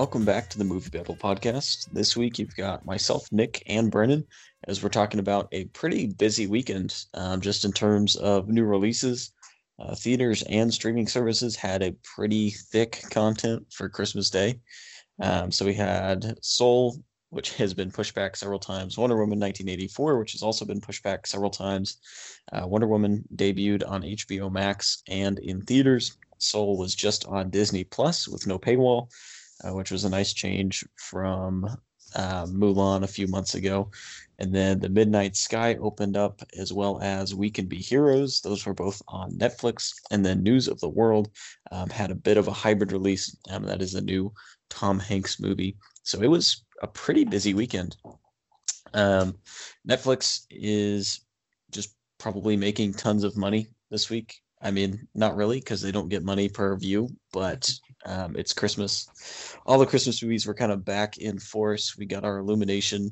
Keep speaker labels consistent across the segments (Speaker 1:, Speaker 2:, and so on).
Speaker 1: Welcome back to the MovieBabble podcast. This week you've got myself, Nick, and Brennan as we're talking about a pretty busy weekend um, just in terms of new releases. Uh, theaters and streaming services had a pretty thick content for Christmas Day. Um, so we had Soul, which has been pushed back several times, Wonder Woman 1984, which has also been pushed back several times. Uh, Wonder Woman debuted on HBO Max and in theaters. Soul was just on Disney Plus with no paywall, uh, which was a nice change from uh, Mulan a few months ago. And then The Midnight Sky opened up as well as We Can Be Heroes. Those were both on Netflix. And then News of the World um, had a bit of a hybrid release. Um, that is a new Tom Hanks movie. So it was a pretty busy weekend. Um, Netflix is just probably making tons of money this week. I mean, not really because they don't get money per view, but um, it's Christmas. All the Christmas movies were kind of back in force. We got our Illumination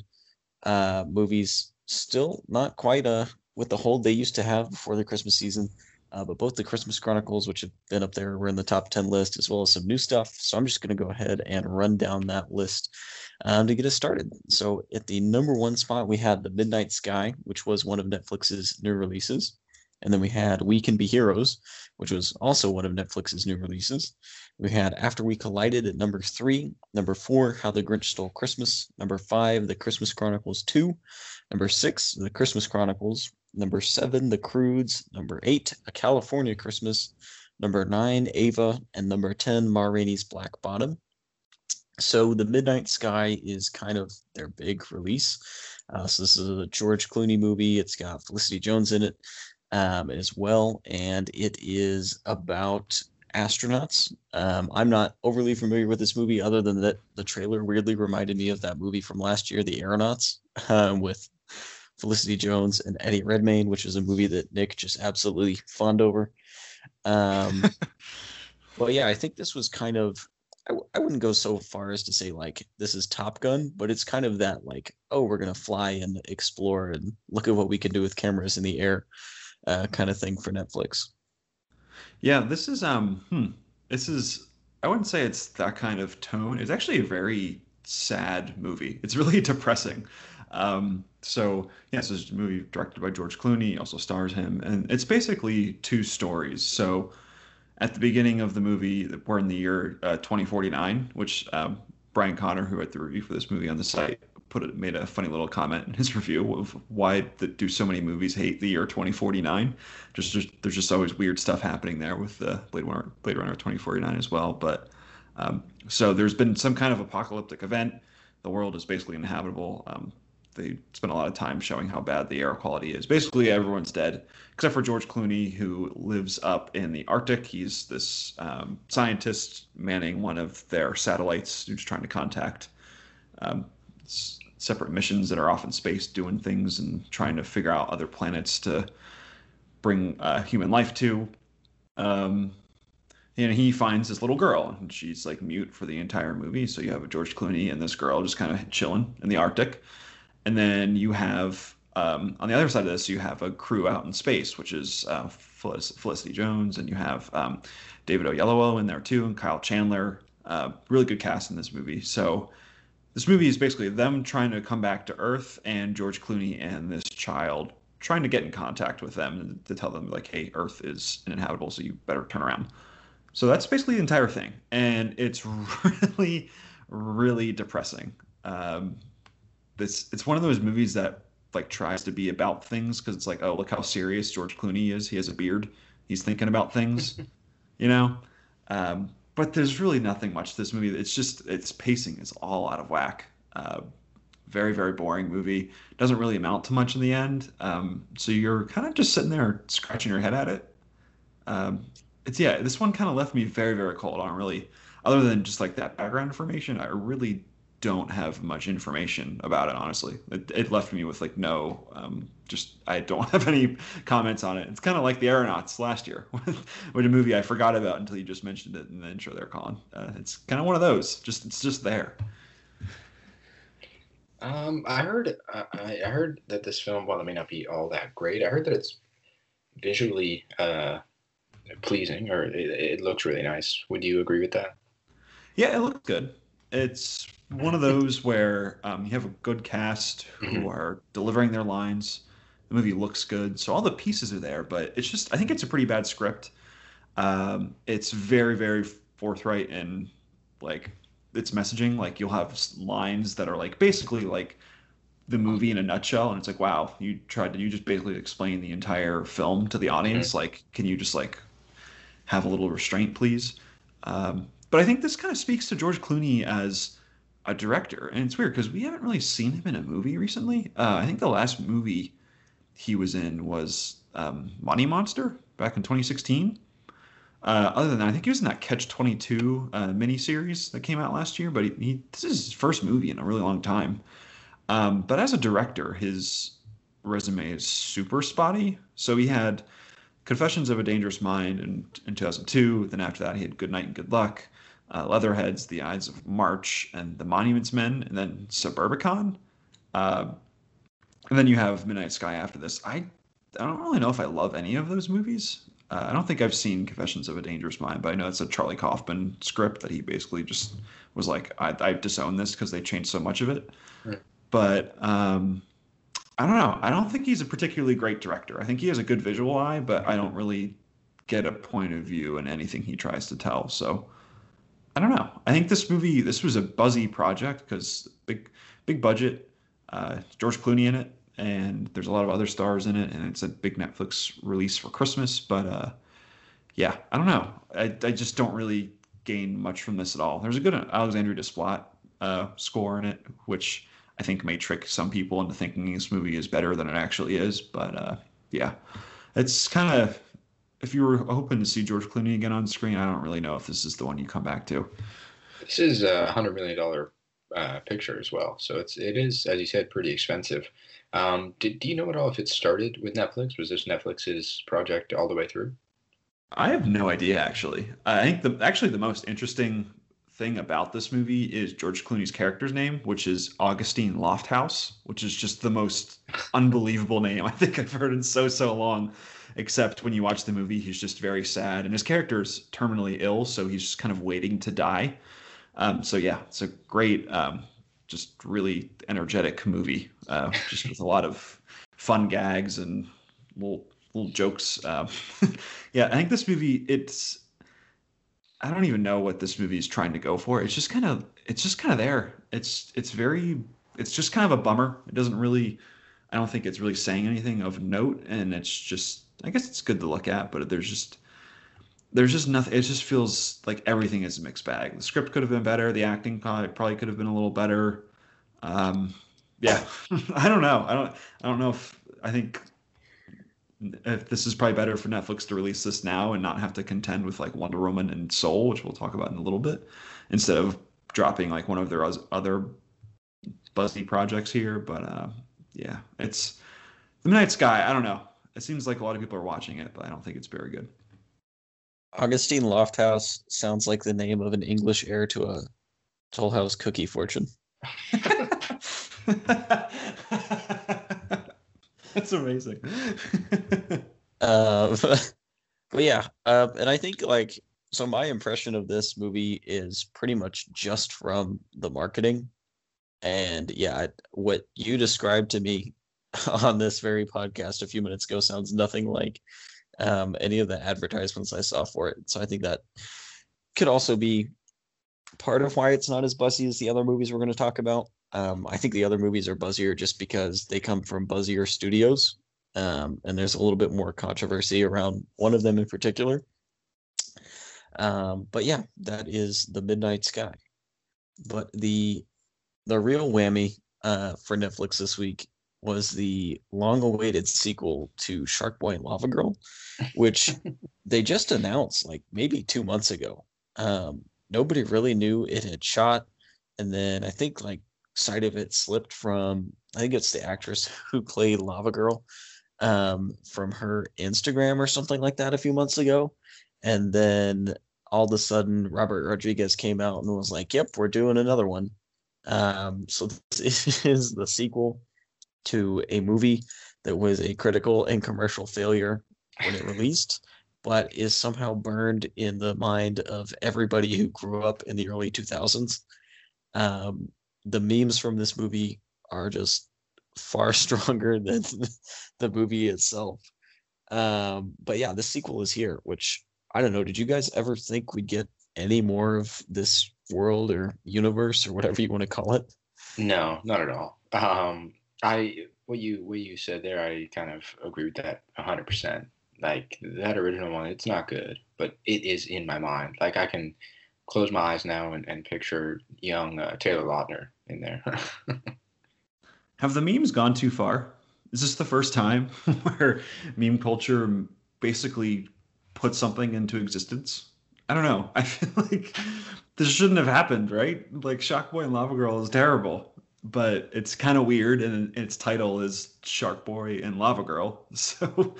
Speaker 1: uh, movies, still not quite uh, with the hold they used to have before the Christmas season. Uh, but both the Christmas Chronicles, which have been up there, were in the top 10 list, as well as some new stuff. So I'm just going to go ahead and run down that list um, to get us started. So at the number one spot, we had The Midnight Sky, which was one of Netflix's new releases. And then we had We Can Be Heroes, which was also one of Netflix's new releases. We had After We Collided at number three. Number four, How the Grinch Stole Christmas. Number five, The Christmas Chronicles 2. Number six, The Christmas Chronicles. Number seven, The Croods. Number eight, A California Christmas. Number nine, Ava. And number 10, Ma Rainey's Black Bottom. So The Midnight Sky is kind of their big release. Uh, so this is a George Clooney movie. It's got Felicity Jones in it um, as well, and it is about astronauts. Um, I'm not overly familiar with this movie, other than that the trailer weirdly reminded me of that movie from last year, The Aeronauts, um, with Felicity Jones and Eddie Redmayne, which is a movie that Nick just absolutely fawned over. Um, well, yeah, I think this was kind of. I, I wouldn't go so far as to say like this is Top Gun, but it's kind of that like, oh, we're gonna fly and explore and look at what we can do with cameras in the air uh, kind of thing for Netflix.
Speaker 2: Yeah, this is um, hmm, this is I wouldn't say it's that kind of tone. It's actually a very sad movie. It's really depressing. Um, so yeah, this is a movie directed by George Clooney. Also stars him, and it's basically two stories. So at the beginning of the movie, we're in the year uh, 2049, which um, Brian Connor, who wrote the review for this movie on the site, put it made a funny little comment in his review of why the, do so many movies hate the year 2049 just, just there's just always weird stuff happening there with the blade runner blade runner 2049 as well. But um, so there's been some kind of apocalyptic event. The world is basically inhabitable. Um, they spent a lot of time showing how bad the air quality is. Basically everyone's dead except for george clooney who lives up in the arctic. He's this um, scientist manning one of their satellites who's trying to contact um, separate missions that are off in space doing things and trying to figure out other planets to bring uh, human life to. Um, and he finds this little girl, and she's like mute for the entire movie. So you have George Clooney and this girl just kind of chilling in the Arctic, and then you have um, on the other side of this, you have a crew out in space, which is uh, Felicity Jones, and you have um, David Oyelowo in there too, and Kyle Chandler. Uh, really good cast in this movie. So this movie is basically them trying to come back to Earth and George Clooney and this child trying to get in contact with them to tell them like, hey, Earth is uninhabitable, so you better turn around. So that's basically the entire thing, and it's really, really depressing. Um, this it's one of those movies that like tries to be about things because it's like, oh, look how serious George Clooney is. He has a beard. He's thinking about things, you know. Um, but there's really nothing much to this movie. It's just its pacing is all out of whack. Uh, very very boring movie. Doesn't really amount to much in the end. Um, so you're kind of just sitting there scratching your head at it. Um, it's yeah, this one kind of left me very very cold. I don't really, other than just like that background information, I really don't have much information about it honestly. It, it left me with like no um, just i don't have any comments on it. It's kind of like the aeronauts last year which a movie i forgot about until you just mentioned it in the intro there Collin. Uh, it's kind of one of those. Just it's just there.
Speaker 3: Um, I heard uh, I heard that this film, while it may not be all that great, I heard that it's visually uh, pleasing or it, it looks really nice. Would you agree with that?
Speaker 2: Yeah, it looks good It's one of those where um, you have a good cast who
Speaker 3: Mhm.
Speaker 2: are delivering their lines. The movie looks good, so all the pieces are there. But it's just, I think it's a pretty bad script. Um, it's very, very forthright in like its messaging. Like you'll have lines that are like basically like the movie in a nutshell, and it's like, wow, you tried to, you just basically explain the entire film to the audience. Like, can you just like have a little restraint, please? Um, but I think this kind of speaks to George Clooney as a director, and it's weird because we haven't really seen him in a movie recently. Uh, I think the last movie he was in was um, Money Monster back in 2016. Uh, other than that, I think he was in that Catch 22 uh, miniseries that came out last year, but he, he, this is his first movie in a really long time. Um, but as a director, his resume is super spotty. So he had Confessions of a Dangerous Mind in, in 2002. Then after that, he had Good Night and Good Luck, uh, Leatherheads, The Ides of March, and The Monuments Men, and then Suburbicon. Uh, and then you have Midnight Sky after this. I, I don't really know if I love any of those movies. Uh, I don't think I've seen Confessions of a Dangerous Mind, but I know it's a Charlie Kaufman script that he basically just was like, I, I disown this because they changed so much of it.
Speaker 3: Right.
Speaker 2: But um, I don't know. I don't think he's a particularly great director. I think he has a good visual eye, but I don't really get a point of view in anything he tries to tell. So I don't know. I think this movie, this was a buzzy project because big, big budget, uh, George Clooney in it, and there's a lot of other stars in it, and it's a big Netflix release for Christmas. But uh, yeah, I don't know. I, I just don't really gain much from this at all. There's a good Alexandre Desplat uh, score in it, which I think may trick some people into thinking this movie is better than it actually is. But uh, yeah, it's kind of if you were hoping to see George Clooney again on screen, I don't really know if this is the one you come back to.
Speaker 3: This is a hundred million dollar uh, picture as well, so it's it is as you said pretty expensive. Um, did, do you know at all if it started with Netflix? Was this Netflix's project all the way through?
Speaker 2: I have no idea actually. I think the actually the most interesting thing about this movie is George Clooney's character's name, which is Augustine Lofthouse, which is just the most unbelievable name I think I've heard in so so long. Except when you watch the movie, he's just very sad, and his character's terminally ill, so he's just kind of waiting to die. Um, so yeah, it's a great, um, just really energetic movie, uh, just with a lot of fun gags and little little jokes. Um, yeah, I think this movie it's I don't even know what this movie is trying to go for. It's just kind of it's just kind of there. It's it's very it's just kind of a bummer. It doesn't really I don't think it's really saying anything of note and it's just I guess it's good to look at, but there's just there's just nothing it just feels like everything is a mixed bag. The script could have been better, the acting probably, could have been a little better. Um yeah, I don't know. I don't I don't know if I think if this is probably better for Netflix to release this now and not have to contend with like Wonder Woman and Soul, which we'll talk about in a little bit, instead of dropping like one of their other buzzy projects here. But uh, yeah, it's The Midnight Sky. I don't know. It seems like a lot of people are watching it, but I don't think it's very good.
Speaker 1: Augustine Lofthouse sounds like the name of an English heir to a Toll House cookie fortune.
Speaker 2: That's amazing.
Speaker 1: Uh, but yeah, uh, and I think like so. My impression of this movie is pretty much just from the marketing, and yeah, what you described to me on this very podcast a few minutes ago sounds nothing like um, any of the advertisements I saw for it. So I think that could also be part of why it's not as buzzy as the other movies we're going to talk about. Um, I think the other movies are buzzier just because they come from buzzier studios um, and there's a little bit more controversy around one of them in particular. Um, but yeah, that is the Midnight Sky. But the the real whammy uh, for Netflix this week was the long-awaited sequel to Shark Boy and Lava Girl, which they just announced like maybe two months ago. Um, nobody really knew it had shot, and then I think like side of it slipped from I think it's the actress who played Lava Girl um, from her Instagram or something like that a few months ago. And then all of a sudden, Robert Rodriguez came out and was like, Yep, we're doing another one. Um, so this is the sequel to a movie that was a critical and commercial failure when it released, but is somehow burned in the mind of everybody who grew up in the early 2000s. Um, the memes from this movie are just far stronger than the movie itself. Um, but yeah, the sequel is here, which I don't know. Did you guys ever think we'd get any more of this world or universe or whatever you want to call it?
Speaker 3: No, not at all. Um, I what you what you said there, I kind of agree with that hundred percent. Like that original one, it's not good, but it is in my mind. Like I can close my eyes now and, and picture young uh, Taylor Lautner in there.
Speaker 2: Have the memes gone too far? Is this the first time where meme culture basically put something into existence? I don't know. I feel like this shouldn't have happened, right? Like Shark Boy and Lava Girl is terrible, but it's kind of weird, and its title is Shark Boy and Lava Girl. So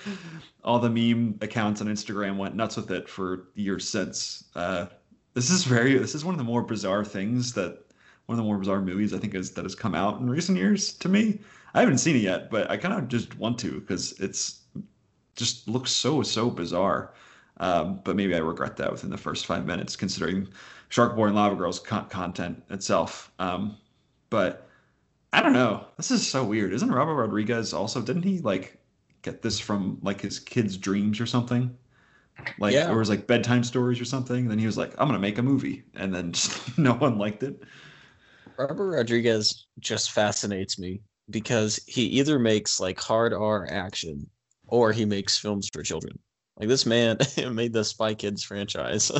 Speaker 2: all the meme accounts on Instagram went nuts with it for years since. Uh, this is very. This is one of the more bizarre things that one of the more bizarre movies I think is that has come out in recent years to me. I haven't seen it yet, but I kind of just want to because it's just looks so so bizarre. Um, but maybe I regret that within the first five minutes, considering Shark Boy and Lava Girl's con- content itself. Um, but I don't know. This is so weird. Isn't Robert Rodriguez also? Didn't he like get this from like his kids' dreams or something? Like yeah. it was like bedtime stories or something. And then he was like, "I'm gonna make a movie," and then just no one liked it.
Speaker 1: Robert Rodriguez just fascinates me because he either makes like hard R action or he makes films for children. Like this man made the Spy Kids franchise.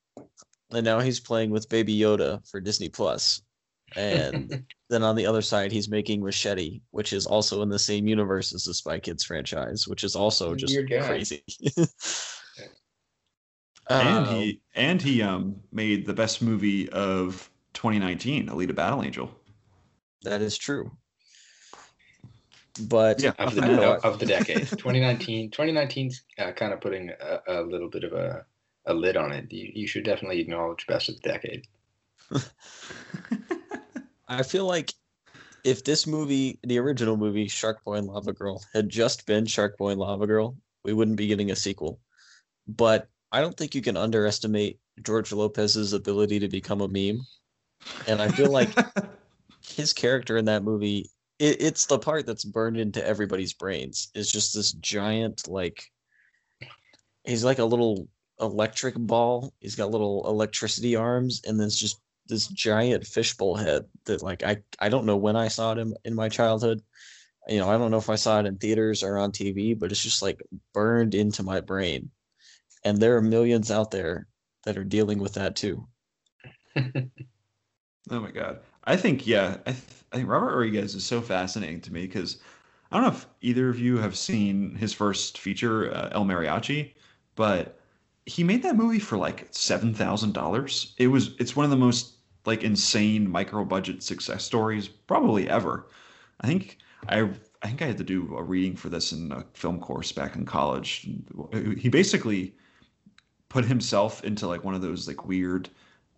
Speaker 1: and now he's playing with Baby Yoda for Disney Plus. And then on the other side, he's making Machete, which is also in the same universe as the Spy Kids franchise, which is also just crazy.
Speaker 2: and he um, and he um made the best movie of 2019, Alita Battle Angel.
Speaker 1: That is true. But
Speaker 3: yeah, of the, of the decade, 2019, 2019's uh, kind of putting a, a, little bit of a, a lid on it. You, you should definitely acknowledge best of the decade.
Speaker 1: I feel like if this movie, the original movie, Shark Boy and Lava Girl, had just been Shark Boy and Lava Girl, we wouldn't be getting a sequel. But I don't think you can underestimate George Lopez's ability to become a meme and I feel like his character in that movie, it, it's the part that's burned into everybody's brains. Is just this giant like he's like a little electric ball. He's got little electricity arms, and then it's just this giant fishbowl head that like I I don't know when I saw it in, in my childhood. You know, I don't know if I saw it in theaters or on TV, but it's just like burned into my brain. And there are millions out there that are dealing with that too.
Speaker 2: Oh my god. I think yeah. I, th- I think Robert Rodriguez is so fascinating to me because I don't know if either of you have seen his first feature, uh, El Mariachi, but he made that movie for like seven thousand dollars. It was it's one of the most like insane micro budget success stories probably ever. I think I I think I had to do a reading for this in a film course back in college. He basically put himself into like one of those like weird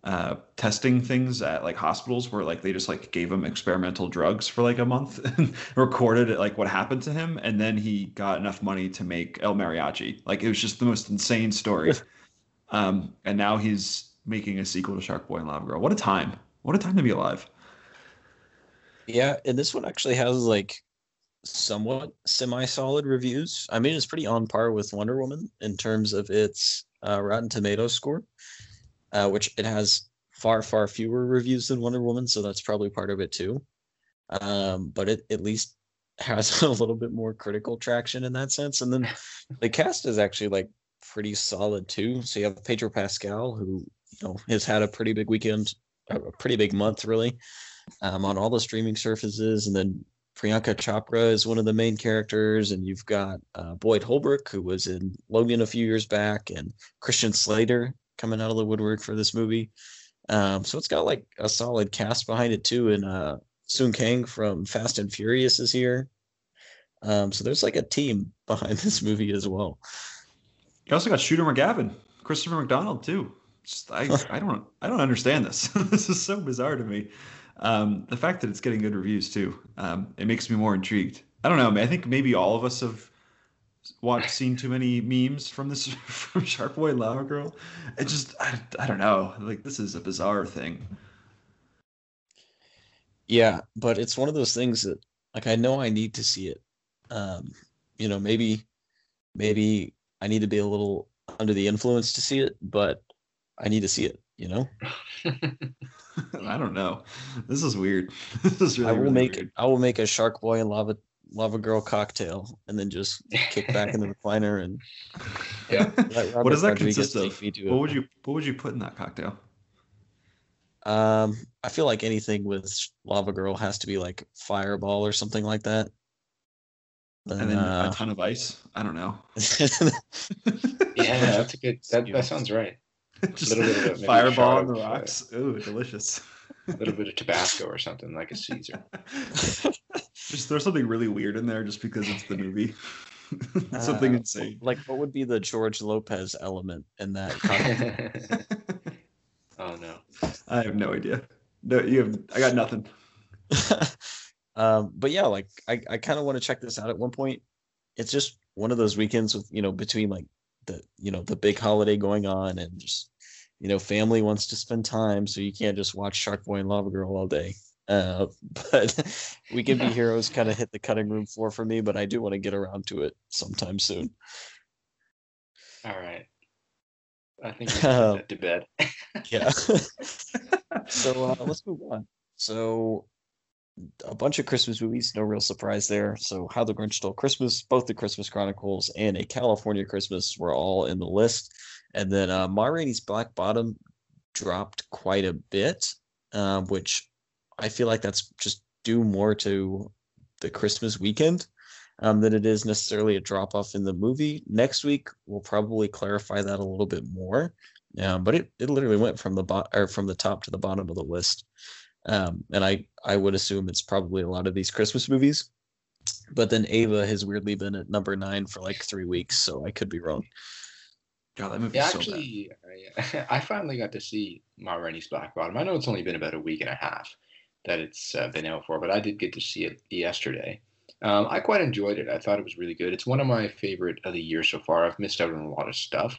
Speaker 2: uh, testing things at like hospitals where like they just like gave him experimental drugs for like a month and recorded it, like what happened to him and then he got enough money to make El Mariachi. Like it was just the most insane story. um, and now he's making a sequel to Shark Boy and Lava Girl. What a time! What a time to be alive.
Speaker 1: Yeah, and this one actually has like somewhat semi-solid reviews. I mean, it's pretty on par with Wonder Woman in terms of its uh, Rotten Tomatoes score uh, which it has far far fewer reviews than Wonder Woman, so that's probably part of it too. Um, but it at least has a little bit more critical traction in that sense. And then the cast is actually like pretty solid too. So you have Pedro Pascal, who you know has had a pretty big weekend, a pretty big month really, um, on all the streaming surfaces, and then Priyanka Chopra is one of the main characters, and you've got uh, Boyd Holbrook, who was in Logan a few years back, and Christian Slater, coming out of the woodwork for this movie. Um, so it's got like a solid cast behind it too, and uh, Sung Kang from Fast and Furious is here. Um, so there's like a team behind this movie as well.
Speaker 2: You also got Shooter McGavin, Christopher McDonald too. Just, I I don't I don't understand this. this is so bizarre to me. Um, the fact that it's getting good reviews too, um, it makes me more intrigued. I don't know. I think maybe all of us have watched seen too many memes from this from Shark Boy Lava Girl. It just I, I don't know. Like this is a bizarre thing.
Speaker 1: Yeah, but it's one of those things that like I know I need to see it. Um, you know, maybe maybe I need to be a little under the influence to see it, but I need to see it, you know?
Speaker 2: I don't know. This is weird. This is really
Speaker 1: I will
Speaker 2: really
Speaker 1: make
Speaker 2: weird.
Speaker 1: I will make a Shark Boy and Lava Lava Girl cocktail and then just kick back in the recliner and
Speaker 3: Yeah.
Speaker 2: what does that
Speaker 1: Rodriguez
Speaker 2: consist of? What
Speaker 1: it.
Speaker 2: would you what would you put in that cocktail?
Speaker 1: Um, I feel like anything with Lava Girl has to be like Fireball or something like that.
Speaker 2: And then
Speaker 1: uh,
Speaker 2: a ton of ice. I don't know.
Speaker 3: Yeah, that's a good. That,
Speaker 1: Yeah.
Speaker 3: that sounds right.
Speaker 2: Just
Speaker 3: little bit of a-
Speaker 2: fireball on the
Speaker 3: of, uh,
Speaker 2: rocks. Ooh, delicious.
Speaker 3: A little bit of Tabasco or something like a Caesar.
Speaker 2: just throw something really weird in there just because it's the movie. something
Speaker 1: Uh,
Speaker 2: insane.
Speaker 1: like what would be the George Lopez element in that
Speaker 3: oh no.
Speaker 2: I have no idea. No, you have. I got nothing.
Speaker 1: um, but yeah, like I, I kind of want to check this out at one point. It's just one of those weekends with you know between like the you know the big holiday going on and just you know family wants to spend time, so you can't just watch Shark Boy and Lava Girl all day. Uh, but we can be heroes kind of hit the cutting room floor for me, but I do want to get around to it sometime soon.
Speaker 3: All right. I think we put to bed.
Speaker 1: Yeah. so uh, let's move on. So a bunch of Christmas movies, no real surprise there. So How the Grinch Stole Christmas, both the Christmas Chronicles and A California Christmas were all in the list. And then uh, Ma Rainey's Black Bottom dropped quite a bit, um, which I feel like that's just due more to the Christmas weekend um, than it is necessarily a drop off in the movie. Next week we'll probably clarify that a little bit more. Um, but it, it literally went from the bot or from the top to the bottom of the list. Um, and I I would assume it's probably a lot of these Christmas movies. But then Ava has weirdly been at number nine for like three weeks, so I could be wrong.
Speaker 2: God, that movie
Speaker 3: Yeah,
Speaker 2: so
Speaker 3: actually, I, I finally got to see Ma Rainey's Black Bottom. I know it's only been about a week and a half that it's uh, been out for, but I did get to see it yesterday. Um, I quite enjoyed it. I thought it was really good. It's one of my favorite of the year so far. I've missed out on a lot of stuff.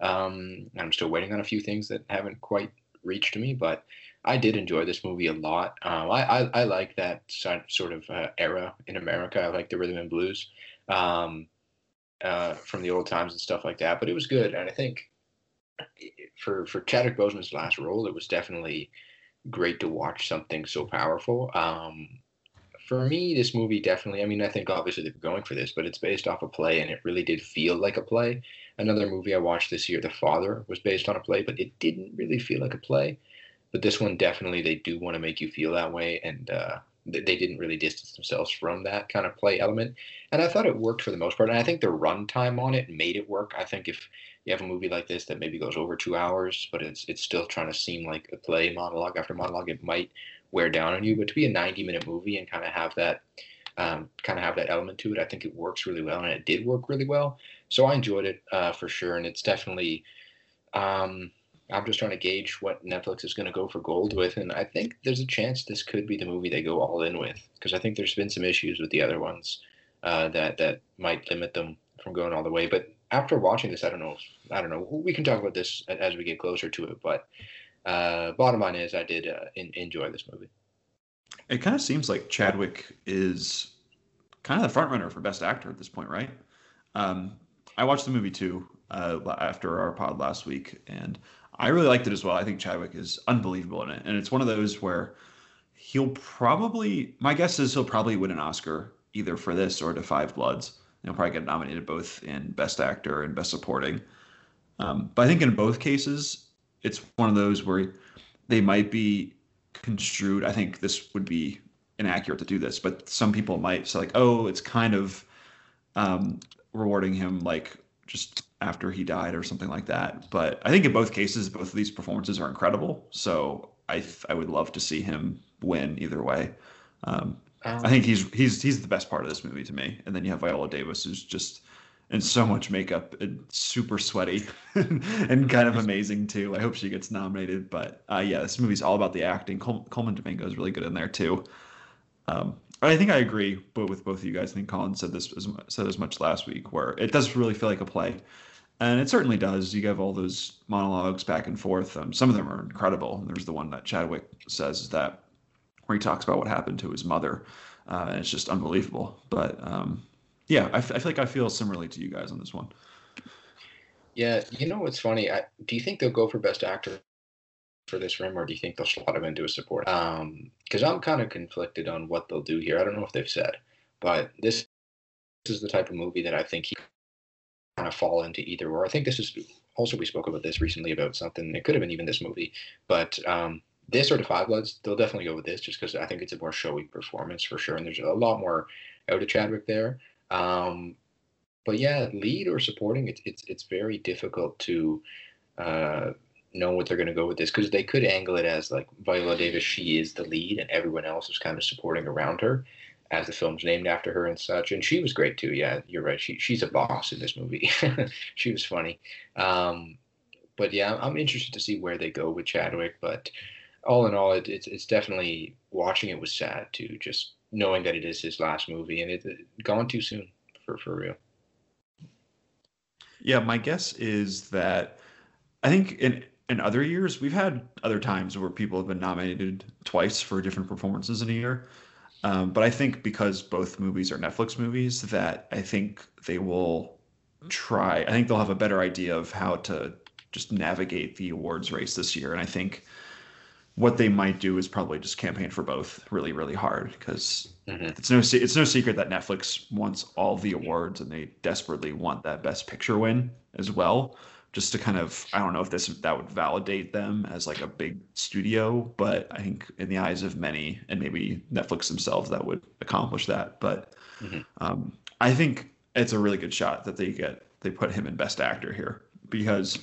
Speaker 3: Um, I'm still waiting on a few things that haven't quite reached me, but I did enjoy this movie a lot. Um, I, I, I like that sort of uh, era in America. I like the rhythm and blues. Um, uh, from the old times and stuff like that. But it was good, and I think for for Chadwick Boseman's last role, it was definitely great to watch something so powerful. Um, for me, this movie definitely. I mean, I think obviously they're going for this, but it's based off a play, and it really did feel like a play. Another movie I watched this year, The Father, was based on a play, but it didn't really feel like a play. But this one definitely, they do want to make you feel that way, and uh, they didn't really distance themselves from that kind of play element. And I thought it worked for the most part. And I think the runtime on it made it work. I think if you have a movie like this that maybe goes over two hours, but it's it's still trying to seem like a play monologue after monologue, it might wear down on you. But to be a 90 minute movie and kind of have that um, kind of have that element to it, I think it works really well, and it did work really well. So I enjoyed it uh, for sure, and it's definitely. Um, I'm just trying to gauge what Netflix is going to go for gold with, and I think there's a chance this could be the movie they go all in with, because I think there's been some issues with the other ones uh, that that might limit them from going all the way. But after watching this, I don't know. I don't know. We can talk about this as we get closer to it. But uh, bottom line is, I did uh, in, enjoy this movie.
Speaker 2: It kind of seems like Chadwick is kind of the front runner for Best Actor at this point, right? Um, I watched the movie too uh, after our pod last week, and I really liked it as well. I think Chadwick is unbelievable in it, and it's one of those where he'll probably, my guess is he'll probably win an Oscar either for this or to Five Bloods. He'll probably get nominated both in Best Actor and Best Supporting. Um, but I think in both cases, it's one of those where they might be construed. I think this would be inaccurate to do this, but some people might say like, "Oh, it's kind of um, rewarding him like just after he died or something like that." But I think in both cases, both of these performances are incredible. So I I would love to see him win either way. Um, I think he's he's he's the best part of this movie to me. And then you have Viola Davis, who's just in so much makeup and super sweaty and kind of amazing too. I hope she gets nominated. But uh, yeah, this movie's all about the acting. Col- Colman Domingo is really good in there too. Um, I think I agree, but with both of you guys, I think Collin said this as, said as much last week, where it does really feel like a play, and it certainly does. You have all those monologues back and forth. Um, some of them are incredible. There's the one that Chadwick says that where he talks about what happened to his mother, uh, and it's just unbelievable. But um, yeah, I, f- I feel like I feel similarly to you guys on this one.
Speaker 3: Yeah, you know what's funny? I, do you think they'll go for best actor for this rim, or do you think they'll slot him into a support? Um, because I'm kind of conflicted on what they'll do here. I don't know if they've said, but this, this is the type of movie that I think he kind of fall into either or. I think this is also we spoke about this recently about something. It could have been even this movie, but um, this or the Five Bloods, they'll definitely go with this just because I think it's a more showy performance for sure, and there's a lot more out of Chadwick there. Um, but yeah, lead or supporting, it's it's it's very difficult to uh, know what they're going to go with this because they could angle it as like Viola Davis, she is the lead, and everyone else is kind of supporting around her, as the film's named after her and such. And she was great too. Yeah, you're right. She she's a boss in this movie. she was funny. Um, but yeah, I'm interested to see where they go with Chadwick. But all in all, it, it's it's definitely watching it was sad too. Just knowing that it is his last movie and it, it gone too soon for for real.
Speaker 2: Yeah, my guess is that I think in in other years we've had other times where people have been nominated twice for different performances in a year. Um, but I think because both movies are Netflix movies, that I think they will try. I think they'll have a better idea of how to just navigate the awards race this year. And I think what they might do is probably just campaign for both really, really hard because mm-hmm. it's no it's no secret that Netflix wants all the awards and they desperately want that Best Picture win as well. Just to kind of, I don't know if this that would validate them as like a big studio, but I think in the eyes of many and maybe Netflix themselves, that would accomplish that. But mm-hmm. um, I think it's a really good shot that they get they put him in Best Actor here because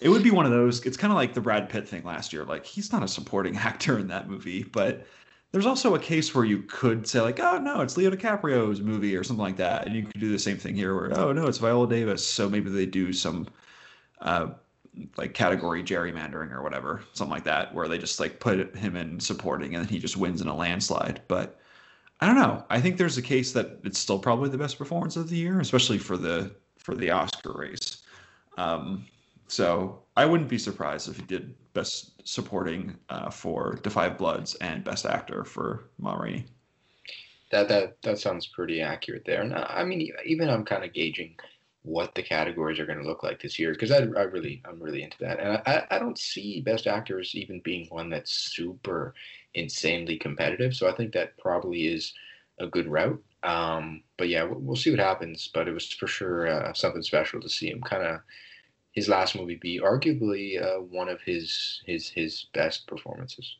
Speaker 2: it would be one of those. It's kind of like the Brad Pitt thing last year. Like he's not a supporting actor in that movie, but there's also a case where you could say like, oh no, it's Leo DiCaprio's movie or something like that, and you could do the same thing here where oh no, it's Viola Davis. So maybe they do some uh, like category gerrymandering or whatever, something like that, where they just like put him in supporting and he just wins in a landslide. But I don't know. I think there's a case that it's still probably the best performance of the year, especially for the for the Oscar race. Um, so I wouldn't be surprised if he did best supporting uh, for 5 Bloods and best actor for Ma Rainey.
Speaker 3: That that that sounds pretty accurate there. And I mean, even I'm kind of gauging what the categories are going to look like this year because I, I really I'm really into that, and I I don't see best actors even being one that's super insanely competitive. So I think that probably is a good route. Um, but yeah, we'll, we'll, see what happens. But it was for sure uh, something special to see him kind of his last movie be arguably uh, one of his his his best performances.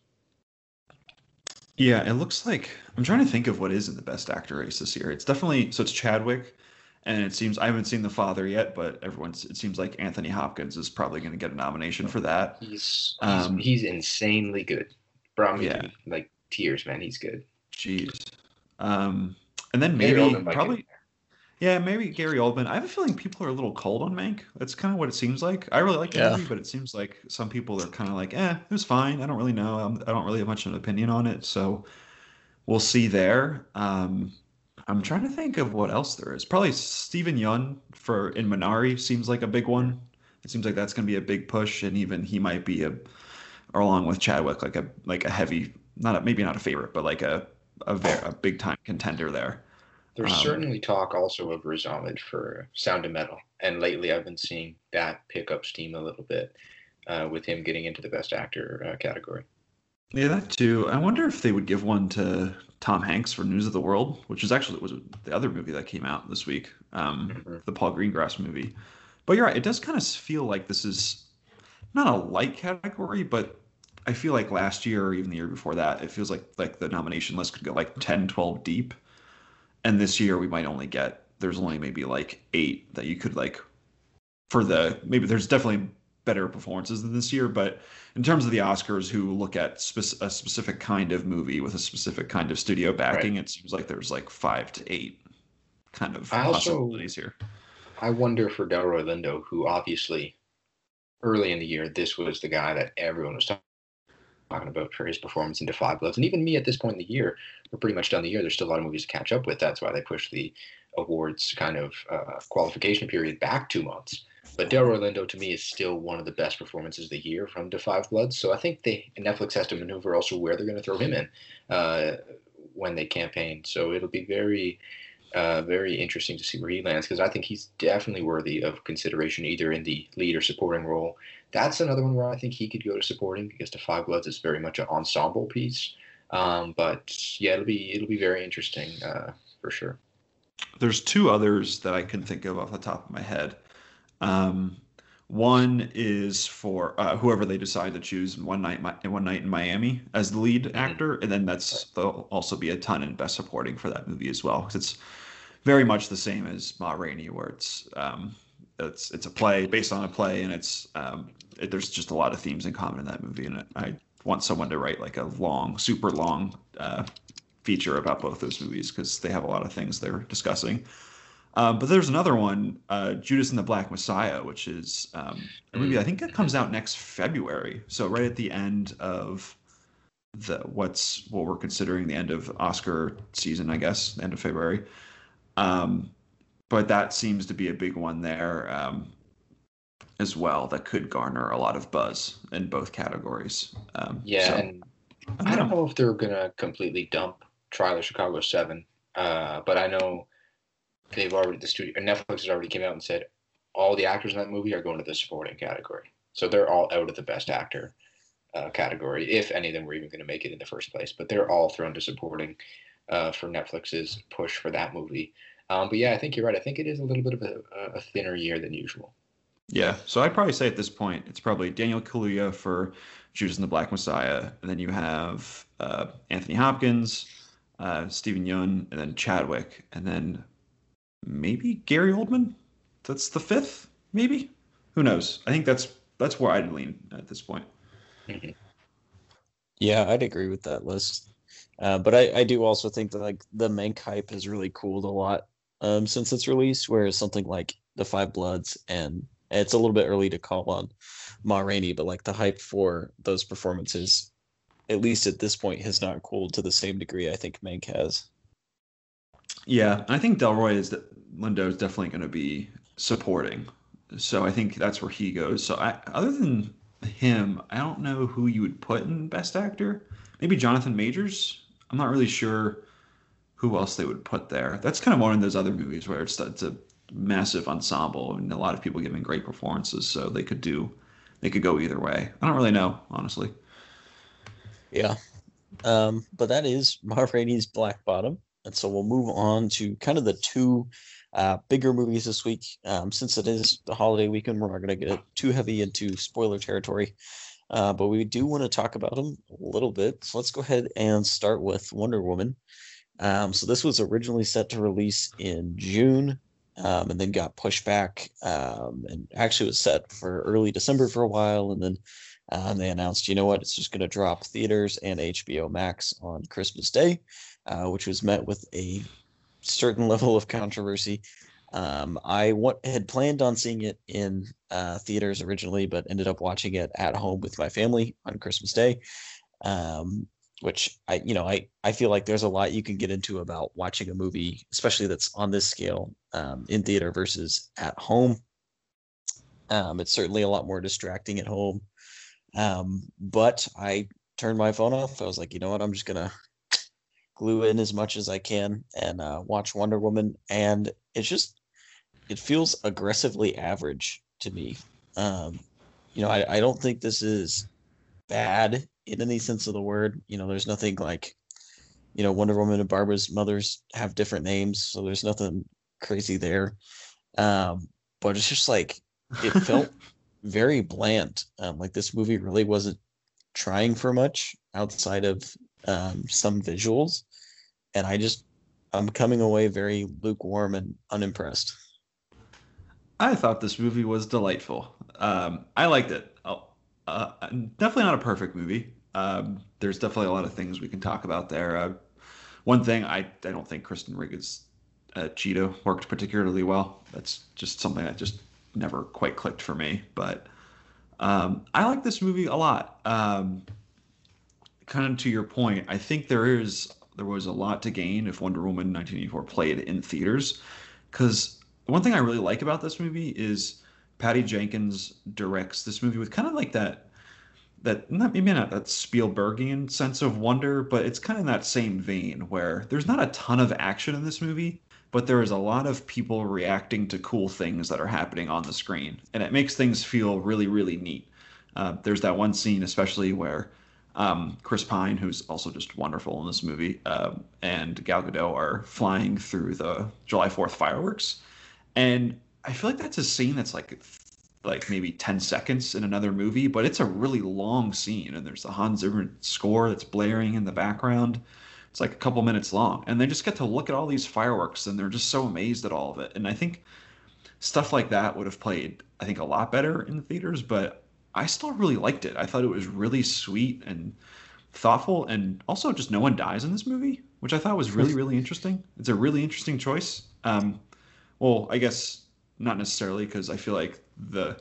Speaker 2: Yeah, it looks like I'm trying to think of what is in the best actor race this year. It's definitely so it's Chadwick, and it seems I haven't seen The Father yet, but everyone's it seems like Anthony Hopkins is probably going to get a nomination for that.
Speaker 3: He's he's, um, he's insanely good. Brought me yeah. like tears, man. He's good.
Speaker 2: Jeez. Um, and then maybe probably yeah, maybe Gary Oldman. I have a feeling people are a little cold on Mank. That's kind of what it seems like. I really like the yeah. movie, but it seems like some people are kind of like, eh, it was fine. I don't really know. I'm, I do not really have much of an opinion on it. So we'll see there. Um, I'm trying to think of what else there is. Probably Steven Yeun for in Minari seems like a big one. It seems like that's going to be a big push, and even he might be a, or along with Chadwick, like a like a heavy, not a, maybe not a favorite, but like a a, very, a big time contender there.
Speaker 3: There's um, certainly talk also of Ahmed for Sound of Metal, and lately I've been seeing that pick up steam a little bit uh, with him getting into the Best Actor uh, category.
Speaker 2: Yeah, that too. I wonder if they would give one to Tom Hanks for News of the World, which is actually was the other movie that came out this week, um, mm-hmm. the Paul Greengrass movie. But you're right; it does kind of feel like this is not a light category, but I feel like last year or even the year before that, it feels like like the nomination list could go like 10, 12 deep and this year we might only get there's only maybe like eight that you could like for the maybe there's definitely better performances than this year but in terms of the oscars who look at spe- a specific kind of movie with a specific kind of studio backing right. it seems like there's like five to eight kind of I possibilities also, here
Speaker 3: i wonder for delroy lindo who obviously early in the year this was the guy that everyone was talking about for his performance in 5 Bloods. And even me at this point in the year, we're pretty much done the year. There's still a lot of movies to catch up with. That's why they pushed the awards kind of uh, qualification period back two months. But Delroy Lindo to me is still one of the best performances of the year from Five Bloods. So I think they Netflix has to maneuver also where they're going to throw him in uh, when they campaign. So it'll be very, uh, very interesting to see where he lands because I think he's definitely worthy of consideration either in the lead or supporting role. That's another one where I think he could go to supporting because the Five Bloods is very much an ensemble piece. Um, but yeah, it'll be it'll be very interesting uh, for sure.
Speaker 2: There's two others that I can think of off the top of my head. Um, one is for uh, whoever they decide to choose one night one night in Miami as the lead mm-hmm. actor, and then that's there'll also be a ton in best supporting for that movie as well because it's very much the same as Ma Rainey, where it's um, it's it's a play based on a play, and it's um, there's just a lot of themes in common in that movie, and I want someone to write like a long, super long uh, feature about both those movies because they have a lot of things they're discussing. Um, but there's another one, uh, Judas and the Black Messiah, which is um, a movie I think it comes out next February. So right at the end of the what's what we're considering the end of Oscar season, I guess, end of February. Um, but that seems to be a big one there um, as well that could garner a lot of buzz in both categories. Um,
Speaker 3: yeah, so, and I don't know if they're gonna completely dump Trial of Chicago Seven, uh, but I know they've already the studio Netflix has already came out and said all the actors in that movie are going to the supporting category, so they're all out of the Best Actor uh, category, if any of them were even going to make it in the first place. But they're all thrown to supporting uh, for Netflix's push for that movie. Um, but yeah, I think you're right. I think it is a little bit of a, a thinner year than usual.
Speaker 2: Yeah, so I'd probably say at this point it's probably Daniel Kaluuya for Judas and the Black Messiah, and then you have uh, Anthony Hopkins, uh, Steven Yeun, and then Chadwick, and then maybe Gary Oldman. That's the fifth, maybe. Who knows? I think that's that's where I'd lean at this point.
Speaker 1: Mm-hmm. Yeah, I'd agree with that list. Uh, but I, I do also think that like the Mank hype has really cooled a lot um, since its release, whereas something like the Five Bloods and it's a little bit early to call on Ma Rainey, but like the hype for those performances, at least at this point, has not cooled to the same degree I think Mank has.
Speaker 2: Yeah, I think Delroy is that Lindo is definitely going to be supporting, so I think that's where he goes. So I, other than him, I don't know who you would put in Best Actor. Maybe Jonathan Majors. I'm not really sure who else they would put there. That's kind of one of those other movies where it's, it's a massive ensemble and a lot of people giving great performances, so they could do they could go either way. I don't really know, honestly.
Speaker 1: Yeah. Um, but that is Ma Rainey's Black Bottom. And so we'll move on to kind of the two uh, bigger movies this week. Um, since it is the holiday weekend, we're not going to get too heavy into spoiler territory. Uh, but we do want to talk about them a little bit. So let's go ahead and start with Wonder Woman. Um, so this was originally set to release in June um, and then got pushed back um, and actually was set for early December for a while. And then um, they announced, you know what, it's just going to drop theaters and HBO Max on Christmas Day, uh, which was met with a certain level of controversy. Um, I had planned on seeing it in uh, theaters originally, but ended up watching it at home with my family on Christmas Day. Um, which I, you know, I, I feel like there's a lot you can get into about watching a movie, especially that's on this scale um, in theater versus at home. Um, it's certainly a lot more distracting at home. Um, but I turned my phone off. I was like, you know what? I'm just gonna glue in as much as I can and uh, watch Wonder Woman. And it's just, it feels aggressively average to me. Um, you know, I, I don't think this is bad in any sense of the word. You know, there's nothing like, you know, Wonder Woman and Barbara's mothers have different names, so there's nothing crazy there. Um, but it's just like it felt very bland. Um, like this movie really wasn't trying for much outside of um, some visuals, and I just I'm coming away very lukewarm and unimpressed.
Speaker 2: I thought this movie was delightful. Um, I liked it. Oh, uh, definitely not a perfect movie. Um, there's definitely a lot of things we can talk about there. Uh, one thing I, I don't think Kristen Wiig's uh, Cheetah worked particularly well. That's just something that just never quite clicked for me. But um, I like this movie a lot. Um, kind of to your point, I think there is there was a lot to gain if Wonder Woman 1984 played in theaters, because one thing I really like about this movie is Patty Jenkins directs this movie with kind of like that that not maybe not that Spielbergian sense of wonder, but it's kind of that same vein where there's not a ton of action in this movie, but there is a lot of people reacting to cool things that are happening on the screen, and it makes things feel really really neat. Uh, there's that one scene especially where um, Chris Pine, who's also just wonderful in this movie, uh, and Gal Gadot are flying through the July 4th fireworks, and I feel like that's a scene that's like like maybe 10 seconds in another movie, but it's a really long scene. And there's the Hans Zimmer score that's blaring in the background. It's like a couple minutes long. And they just get to look at all these fireworks and they're just so amazed at all of it. And I think stuff like that would have played, I think, a lot better in the theaters, but I still really liked it. I thought it was really sweet and thoughtful. And also, just no one dies in this movie, which I thought was really, really interesting. It's a really interesting choice. Um, well, I guess not necessarily because I feel like the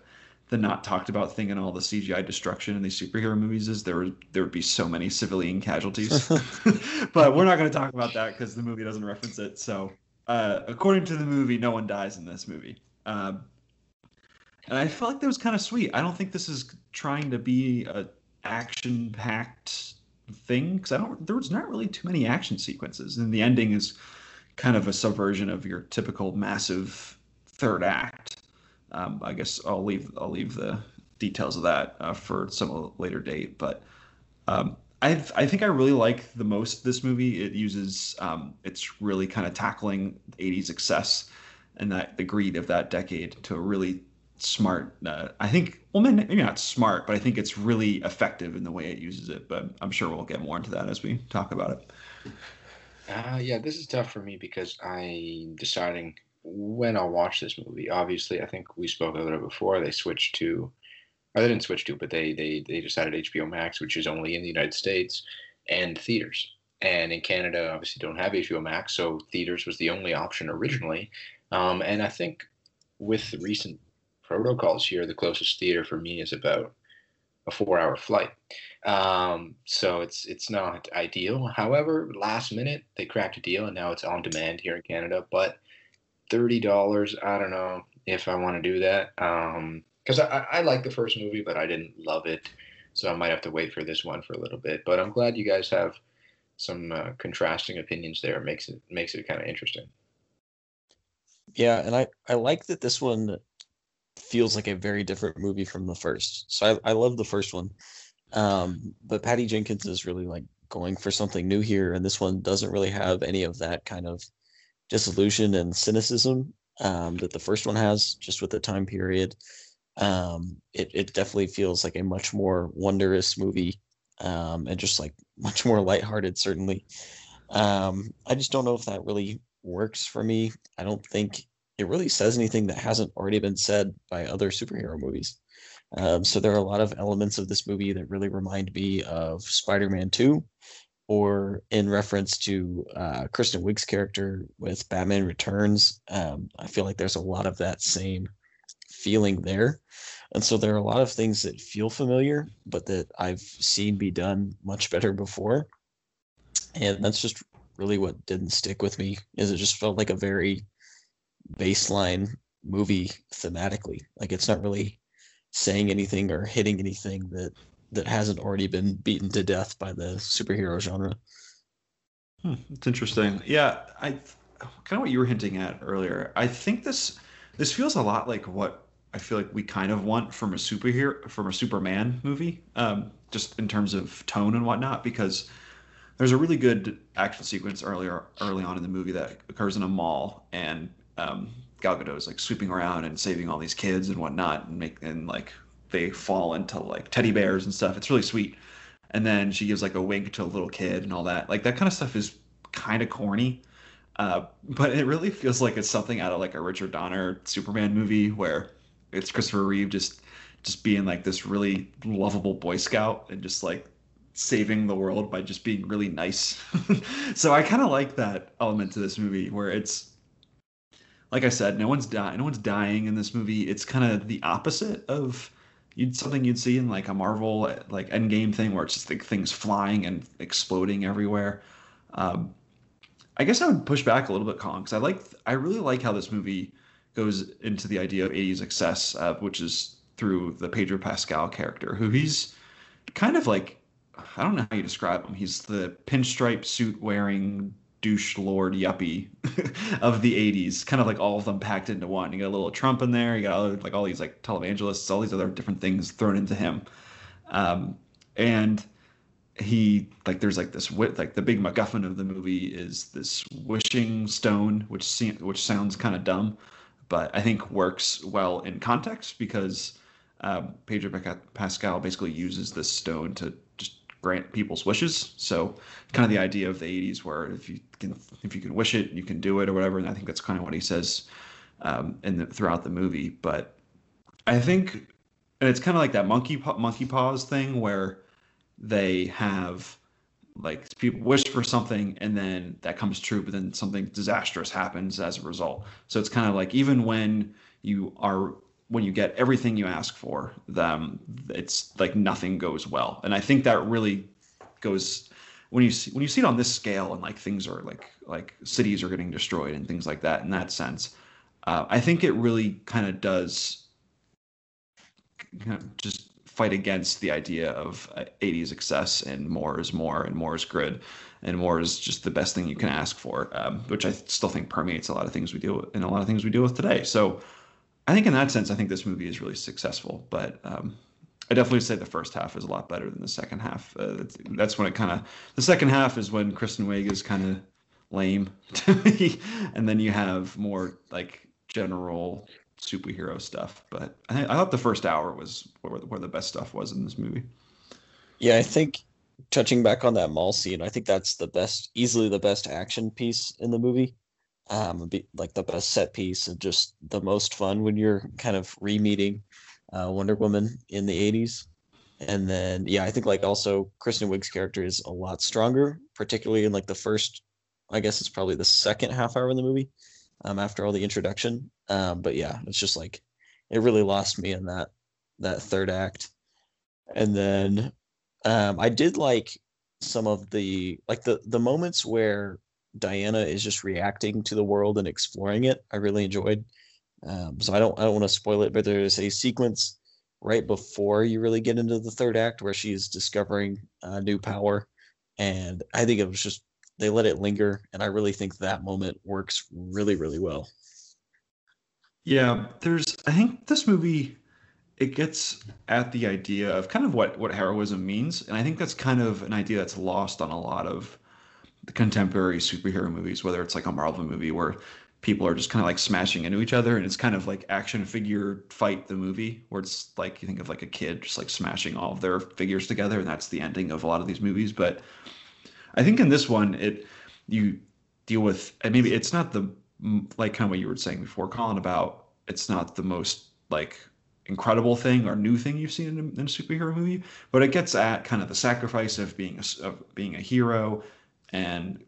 Speaker 2: the not talked about thing in all the CGI destruction in these superhero movies is there would there would be so many civilian casualties. but we're not going to talk about that because the movie doesn't reference it. So uh, according to the movie, no one dies in this movie. Um, and I felt like that was kind of sweet. I don't think this is trying to be a action packed thing because I don't. There was not really too many action sequences, and the ending is kind of a subversion of your typical massive third act. Um, I guess I'll leave I'll leave the details of that uh, for some later date. But um, I I think I really like the most this movie. It uses um, it's really kind of tackling 80s excess and that the greed of that decade to a really smart. Uh, I think well maybe not smart, but I think it's really effective in the way it uses it. But I'm sure we'll get more into that as we talk about it.
Speaker 3: Uh, yeah, this is tough for me because I'm deciding when I'll watch this movie. Obviously, I think we spoke about it before. They switched to, or they didn't switch to, but they they they decided HBO Max, which is only in the United States and theaters. And in Canada, obviously, don't have HBO Max, so theaters was the only option originally. Um, and I think with recent protocols here, the closest theater for me is about a four-hour flight. Um, so it's it's not ideal. However, last minute they cracked a deal, and now it's on demand here in Canada. But thirty dollars. I don't know if I want to do that because um, I, I like the first movie, but I didn't love it, so I might have to wait for this one for a little bit. But I'm glad you guys have some uh, contrasting opinions there. It makes it makes it kind of interesting.
Speaker 1: Yeah, and I I like that this one feels like a very different movie from the first. So I I love the first one, um, but Patty Jenkins is really like going for something new here, and this one doesn't really have any of that kind of disillusion and cynicism um, that the first one has, just with the time period. Um, it, it definitely feels like a much more wondrous movie um, and just like much more lighthearted, certainly. Um, I just don't know if that really works for me. I don't think it really says anything that hasn't already been said by other superhero movies. Um, so there are a lot of elements of this movie that really remind me of Spider-Man 2 or in reference to uh, Kristen Wiig's character with Batman Returns. Um, I feel like there's a lot of that same feeling there. And so there are a lot of things that feel familiar, but that I've seen be done much better before. And that's just really what didn't stick with me is it just felt like a very baseline movie thematically. Like it's not really saying anything or hitting anything that that hasn't already been beaten to death by the superhero genre.
Speaker 2: Hmm, it's interesting. Yeah, I kind of what you were hinting at earlier. I think this this feels a lot like what I feel like we kind of want from a superhero from a Superman movie, um, just in terms of tone and whatnot. Because there's a really good action sequence earlier early on in the movie that occurs in a mall, and um, Gal Gadot is like sweeping around and saving all these kids and whatnot, and make and like they fall into like teddy bears and stuff. It's really sweet. And then she gives like a wink to a little kid and all that. Like that kind of stuff is kind of corny. Uh, but it really feels like it's something out of like a Richard Donner Superman movie where it's Christopher Reeve just just being like this really lovable Boy Scout and just like saving the world by just being really nice. so I kind of like that element to this movie where it's like I said, no one's dying. No one's dying in this movie. It's kind of the opposite of you'd something you'd see in like a Marvel like Endgame thing where it's just like things flying and exploding everywhere. Um, I guess I would push back a little bit, Collin, because I like I really like how this movie goes into the idea of 80s excess, uh, which is through the Pedro Pascal character, who he's kind of like I don't know how you describe him. He's the pinstripe suit wearing douche lord yuppie of the 80s kind of like all of them packed into one you got a little trump in there you got other, like all these like televangelists all these other different things thrown into him um, and he like there's like this like the big MacGuffin of the movie is this wishing stone, which se- which sounds kind of dumb, but I think works well in context because um, Pedro Pascal basically uses this stone to just grant people's wishes. So kind of the idea of the 80s where if you can if you can wish it, you can do it or whatever. And I think that's kind of what he says um, in the, throughout the movie. But I think and it's kind of like that monkey monkey paws thing where they have like people wish for something and then that comes true but then something disastrous happens as a result so it's kind of like even when you are when you get everything you ask for them it's like nothing goes well and i think that really goes when you see when you see it on this scale and like things are like like cities are getting destroyed and things like that in that sense uh, i think it really kind of does kind of just fight against the idea of 80s uh, excess and more is more and more is grid and more is just the best thing you can ask for, um, which I still think permeates a lot of things we deal with and a lot of things we deal with today. So I think in that sense, I think this movie is really successful, but um, I definitely say the first half is a lot better than the second half. Uh, that's when it kind of the second half is when Kristen Wiig is kind of lame to me, and then you have more like general superhero stuff. But I, I thought the first hour was where, where the best stuff was in this movie.
Speaker 1: Yeah, I think touching back on that mall scene, I think that's the best, easily the best action piece in the movie. Um, like the best set piece and just the most fun when you're kind of re-meeting uh, Wonder Woman in the 80s. And then, yeah, I think like also Kristen Wiig's character is a lot stronger, particularly in like the first, I guess it's probably the second half hour in the movie um, after all the introduction. Um, but yeah, it's just like it really lost me in that that third act. And then um, I did like some of the like the the moments where Diana is just reacting to the world and exploring it. I really enjoyed. Um, so I don't I don't want to spoil it, but there's a sequence right before you really get into the third act where she's discovering uh, new power, and I think it was just they let it linger, and I really think that moment works really, really well.
Speaker 2: Yeah, there's. I think this movie it gets at the idea of kind of what what heroism means, and I think that's kind of an idea that's lost on a lot of the contemporary superhero movies, whether it's like a Marvel movie where people are just kind of like smashing into each other and it's kind of like action figure fight the movie where it's like you think of like a kid just like smashing all of their figures together and that's the ending of a lot of these movies. But I think in this one, it you deal with and maybe it's not the like kind of what you were saying before, Collin, about it's not the most like incredible thing or new thing you've seen in a, in a superhero movie, but it gets at kind of the sacrifice of being a, of being a hero and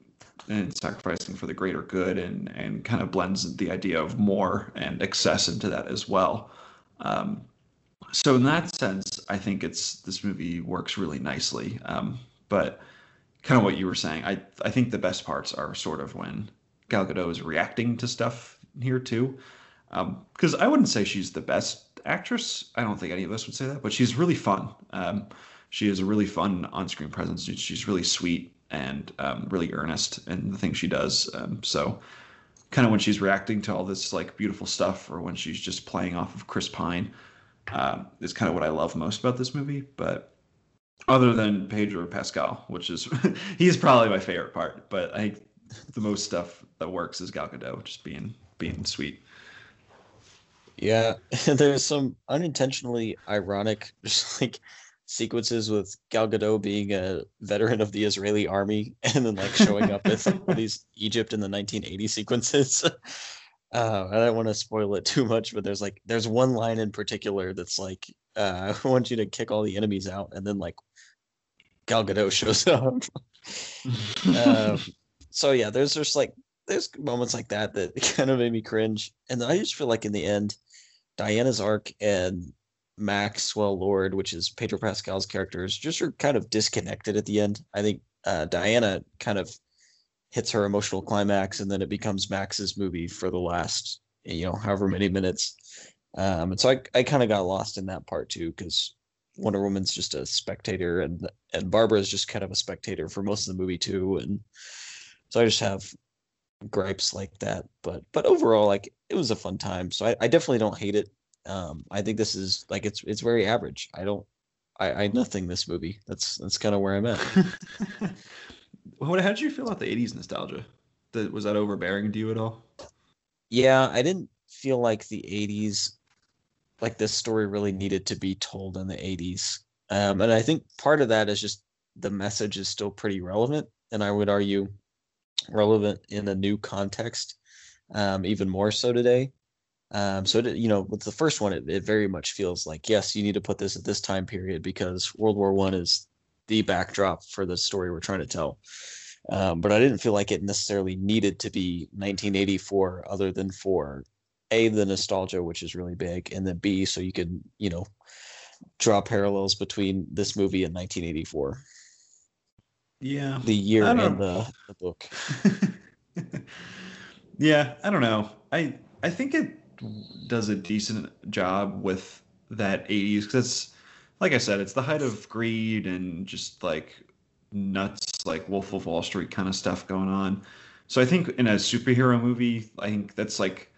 Speaker 2: and sacrificing for the greater good and and kind of blends the idea of more and excess into that as well. Um, so in that sense, I think it's this movie works really nicely. Um, but kind of what you were saying. I I think the best parts are sort of when Gal Gadot is reacting to stuff here too, because um, I wouldn't say she's the best actress. I don't think any of us would say that, but she's really fun. Um, she is a really fun on-screen presence. She's really sweet and um, really earnest in the things she does. Um, so, kind of when she's reacting to all this like beautiful stuff, or when she's just playing off of Chris Pine, uh, is kind of what I love most about this movie. But other than Pedro Pascal, which is he's probably my favorite part. But I think the most stuff that works is Gal Gadot just being being sweet.
Speaker 1: Yeah, there's some unintentionally ironic just like sequences with Gal Gadot being a veteran of the Israeli army and then like showing up with these Egypt in the 1980 sequences. Uh, I don't want to spoil it too much, but there's like there's one line in particular that's like uh, I want you to kick all the enemies out, and then like Gal Gadot shows up. um, so yeah, there's just like there's moments like that that kind of made me cringe, and I just feel like in the end, Diana's arc and Maxwell Lord, which is Pedro Pascal's characters, just are kind of disconnected at the end. I think uh, Diana kind of hits her emotional climax, and then it becomes Max's movie for the last you know, however many minutes. Um, and so I, I kind of got lost in that part too, because Wonder Woman's just a spectator and and Barbara is just kind of a spectator for most of the movie too. And so I just have gripes like that. But but overall, like it was a fun time. So I, I definitely don't hate it. Um, I think this is like it's it's very average. I don't I, I nothing this movie. That's that's kind of where I'm at.
Speaker 2: What? How did you feel about the '80s nostalgia? That was that overbearing to you at all?
Speaker 1: Yeah, I didn't feel like the '80s, like this story really needed to be told in the '80s, um, and I think part of that is just the message is still pretty relevant, and I would argue relevant in a new context, um, even more so today. Um, so it, you know, with the first one, it, it very much feels like yes, you need to put this at this time period because World War One is the backdrop for the story we're trying to tell. Um, but I didn't feel like it necessarily needed to be 1984, other than for a the nostalgia, which is really big, and then b so you could you know draw parallels between this movie and 1984.
Speaker 2: Yeah,
Speaker 1: the year in the, the book.
Speaker 2: yeah, I don't know. I I think it does a decent job with that 80s because it's like I said, it's the height of greed and just like nuts, like Wolf of Wall Street kind of stuff going on. So I think in a superhero movie, I think that's like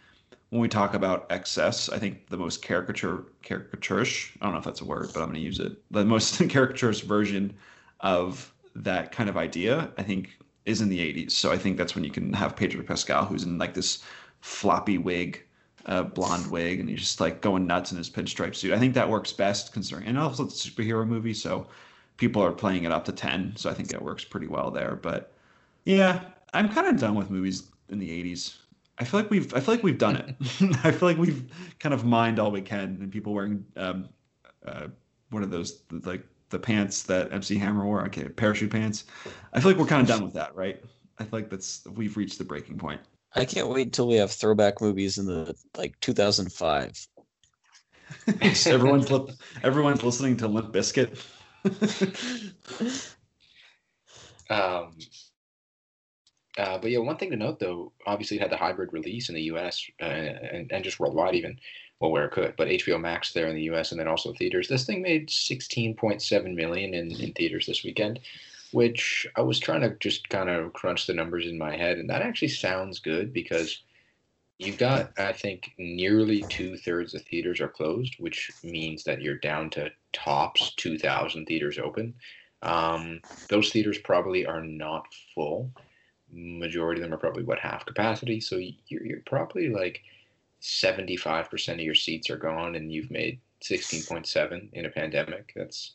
Speaker 2: when we talk about excess, I think the most caricature caricaturish, I don't know if that's a word, but I'm going to use it. The most caricaturous version of that kind of idea, I think, is in the 80s. So I think that's when you can have Pedro Pascal, who's in like this floppy wig a blonde wig and he's just like going nuts in his pinstripe suit. I think that works best considering, and also it's a superhero movie, so people are playing it up to 10. So I think it works pretty well there. But yeah, I'm kind of done with movies in the 80s. I feel like we've I feel like we've done it. I feel like we've kind of mined all we can, and people wearing um, uh, what are those like the pants that MC Hammer wore? Okay, parachute pants. I feel like we're kind of done with that, right? I feel like that's we've reached the breaking point.
Speaker 1: I can't wait until we have throwback movies in the like 2005.
Speaker 2: everyone's li- everyone's listening to Limp Bizkit.
Speaker 3: um, uh, but yeah, one thing to note though, obviously it had the hybrid release in the U.S. Uh, and, and just worldwide even, well where it could, but HBO Max there in the U.S. and then also theaters. This thing made 16.7 million in, in theaters this weekend which I was trying to just kind of crunch the numbers in my head, and that actually sounds good because you've got, I think, nearly two thirds of theaters are closed, which means that you're down to tops 2,000 theaters open. Um, those theaters probably are not full. Majority of them are probably what half capacity, so you're, you're probably like 75% of your seats are gone, and you've made 16.7 in a pandemic. That's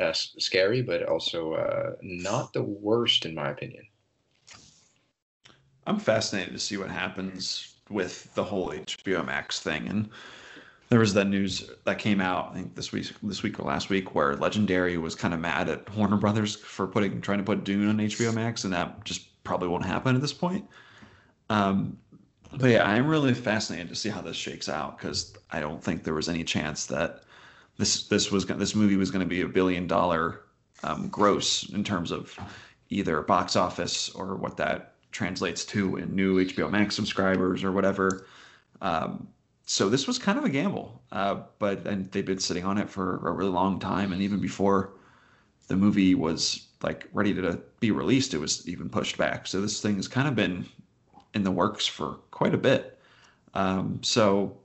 Speaker 3: uh, scary, but also uh, not the worst in my opinion.
Speaker 2: I'm fascinated to see what happens with the whole HBO Max thing, and there was that news that came out I think this week, this week or last week, where Legendary was kind of mad at Warner Brothers for putting trying to put Dune on HBO Max, and that just probably won't happen at this point. Um, but yeah, I'm really fascinated to see how this shakes out because I don't think there was any chance that this this was this movie was going to be a billion dollar um, gross in terms of either box office or what that translates to in new HBO Max subscribers or whatever. Um, so this was kind of a gamble, uh, but and they've been sitting on it for a really long time, and even before the movie was like ready to be released, it was even pushed back. So this thing has kind of been in the works for quite a bit. Um, so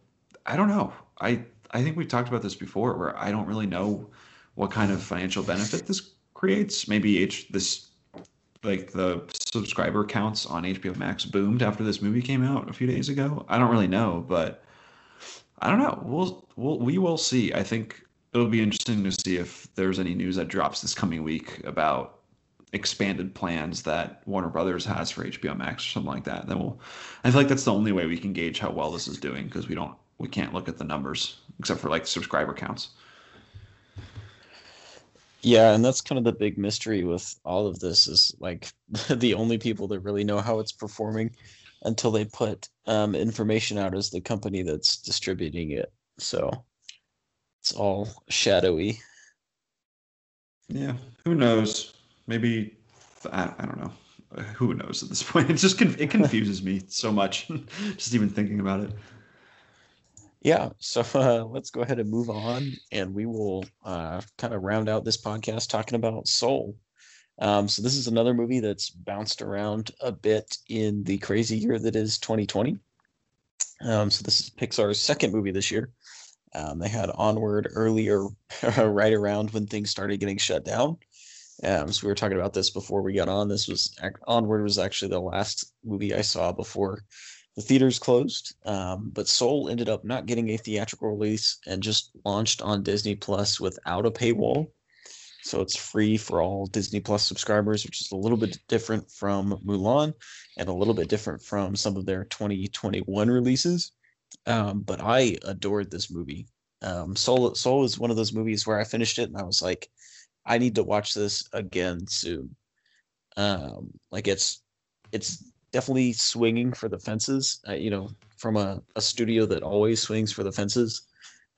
Speaker 2: I don't know. I I think we've talked about this before, where I don't really know what kind of financial benefit this creates. Maybe H this like the subscriber counts on HBO Max boomed after this movie came out a few days ago. I don't really know, but I don't know. We'll we'll we will see. I think it'll be interesting to see if there's any news that drops this coming week about expanded plans that Warner Brothers has for HBO Max or something like that. Then we'll. I feel like that's the only way we can gauge how well this is doing because we don't we can't look at the numbers except for like subscriber counts.
Speaker 1: Yeah, and that's kind of the big mystery with all of this is like the only people that really know how it's performing until they put um, information out is the company that's distributing it. So it's all shadowy.
Speaker 2: Yeah, who knows? Maybe I, I don't know. Who knows at this point? It just it confuses me so much, just even thinking about it.
Speaker 1: Yeah, so uh, let's go ahead and move on, and we will uh, kind of round out this podcast talking about Soul. Um, so this is another movie that's bounced around a bit in the crazy year that is 2020. Um, so this is Pixar's second movie this year. Um, they had Onward earlier, right around when things started getting shut down. Um, so we were talking about this before we got on. This was Onward was actually the last movie I saw before the theaters closed. Um, but Soul ended up not getting a theatrical release and just launched on Disney Plus without a paywall. So it's free for all Disney Plus subscribers, which is a little bit different from Mulan and a little bit different from some of their 2021 releases. Um, but I adored this movie. Um, Soul Soul is one of those movies where I finished it and I was like, I need to watch this again soon. Um, like it's it's definitely swinging for the fences. Uh, you know, from a, a studio that always swings for the fences.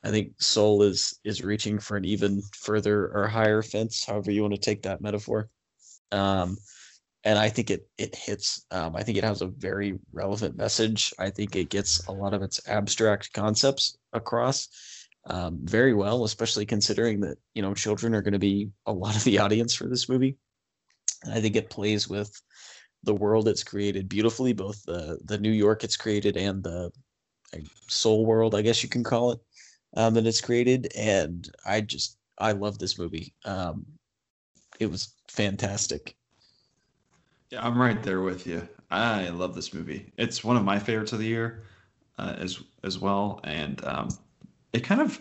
Speaker 1: I think Soul is is reaching for an even further or higher fence, however you want to take that metaphor. Um, and I think it it hits. Um, I think it has a very relevant message. I think it gets a lot of its abstract concepts across um, very well, especially considering that you know children are going to be a lot of the audience for this movie. And I think it plays with the world it's created beautifully, both the the New York it's created and the soul world, I guess you can call it, um, that it's created. And I just I love this movie. Um, it was fantastic.
Speaker 2: Yeah, I'm right there with you. I love this movie. It's one of my favorites of the year, uh, as as well. And um, it kind of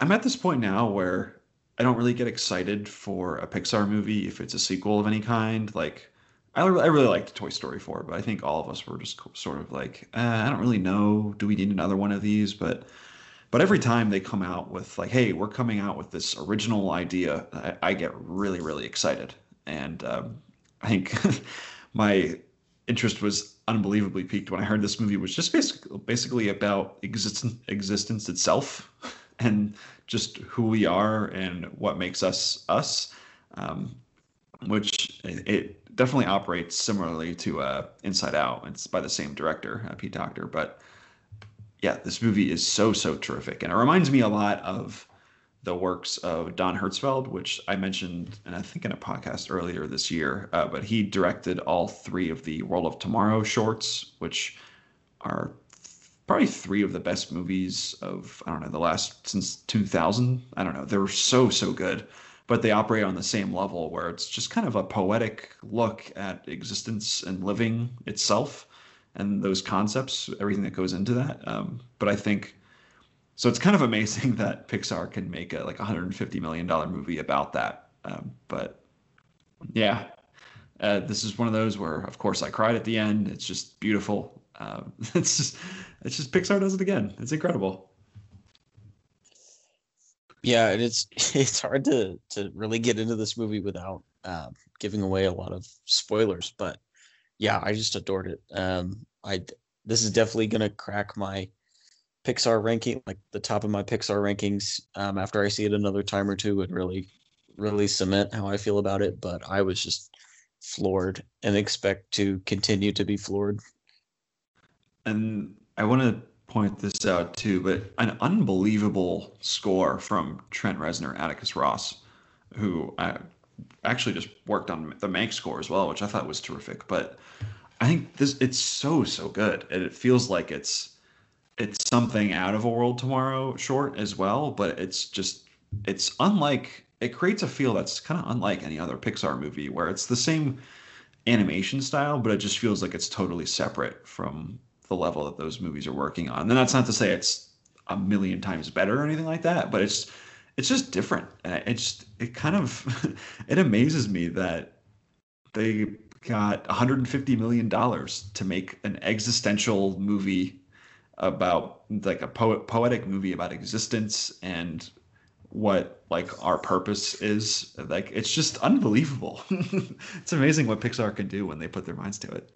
Speaker 2: I'm at this point now where I don't really get excited for a Pixar movie if it's a sequel of any kind. Like I, I really liked Toy Story 4, but I think all of us were just sort of like, eh, I don't really know. Do we need another one of these? But but every time they come out with like, hey, we're coming out with this original idea, I, I get really really excited. And um, I think my interest was unbelievably piqued when I heard this movie was just basically basically about existence existence itself and just who we are and what makes us us, um, which it definitely operates similarly to uh, Inside Out. It's by the same director, uh, Pete Docter, but yeah, this movie is so so terrific, and it reminds me a lot of the works of Don Hertzfeldt, which I mentioned, and I think in a podcast earlier this year. Uh, but he directed all three of the World of Tomorrow shorts, which are probably three of the best movies of I don't know the last since 2000. I don't know. They're so so good, but they operate on the same level where it's just kind of a poetic look at existence and living itself and those concepts, everything that goes into that. Um, but I think so it's kind of amazing that Pixar can make a like 150 million dollar movie about that. Um, but yeah, uh, this is one of those where, of course, I cried at the end. It's just beautiful. Um, it's just, it's just Pixar does it again. It's incredible.
Speaker 1: Yeah, and it's it's hard to to really get into this movie without um, giving away a lot of spoilers. But yeah, I just adored it. Um, I this is definitely gonna crack my Pixar ranking, like the top of my Pixar rankings, um, after I see it another time or two, would really, really cement how I feel about it. But I was just floored and expect to continue to be floored.
Speaker 2: And I want to point this out too, but an unbelievable score from Trent Reznor, Atticus Ross, who I actually just worked on the Mank score as well, which I thought was terrific. But I think this it's so so good, and it feels like it's it's something out of a world tomorrow short as well but it's just it's unlike it creates a feel that's kind of unlike any other pixar movie where it's the same animation style but it just feels like it's totally separate from the level that those movies are working on. And that's not to say it's a million times better or anything like that but it's it's just different. It just it kind of it amazes me that they got 150 million dollars to make an existential movie about like a poet poetic movie about existence and what like our purpose is. Like it's just unbelievable. It's amazing what pixar can do when they put their minds to it.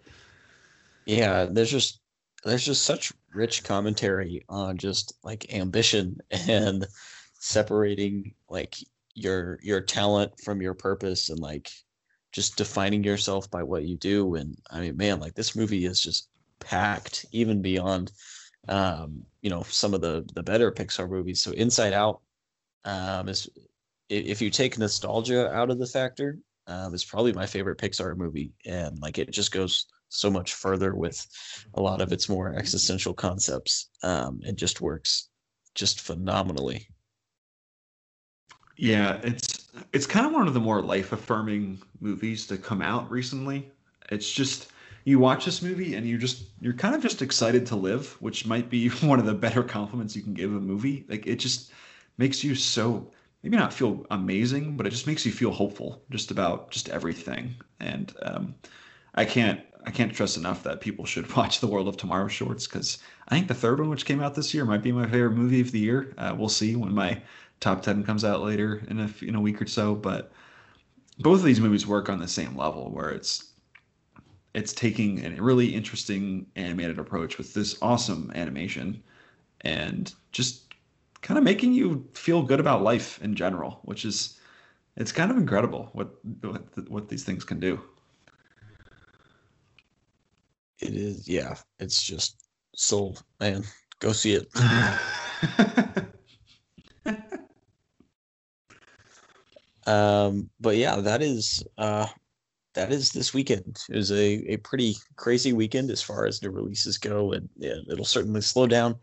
Speaker 1: Yeah there's just there's just such rich commentary on just like ambition and separating like your your talent from your purpose and like just defining yourself by what you do and i mean man like this movie is just packed even beyond um, you know some of the the better Pixar movies. So Inside Out um, is if you take nostalgia out of the factor, um, is probably my favorite Pixar movie, and like it just goes so much further with a lot of its more existential concepts. Um, it just works just phenomenally.
Speaker 2: Yeah, it's it's kind of one of the more life affirming movies to come out recently. It's just you watch this movie and you just you're kind of just excited to live, which might be one of the better compliments you can give a movie. Like it just makes you so maybe not feel amazing, but it just makes you feel hopeful just about just everything. And um, I can't I can't stress enough that people should watch the World of Tomorrow shorts because I think the third one, which came out this year, might be my favorite movie of the year. Uh, we'll see when my top ten comes out later in a in a week or so. But both of these movies work on the same level, where it's it's taking a really interesting animated approach with this awesome animation and just kind of making you feel good about life in general, which is it's kind of incredible what what, what these things can do.
Speaker 1: It is, yeah. It's just so man, go see it. um, but yeah, that is uh that is this weekend. It was a, a pretty crazy weekend as far as the releases go, and yeah, it'll certainly slow down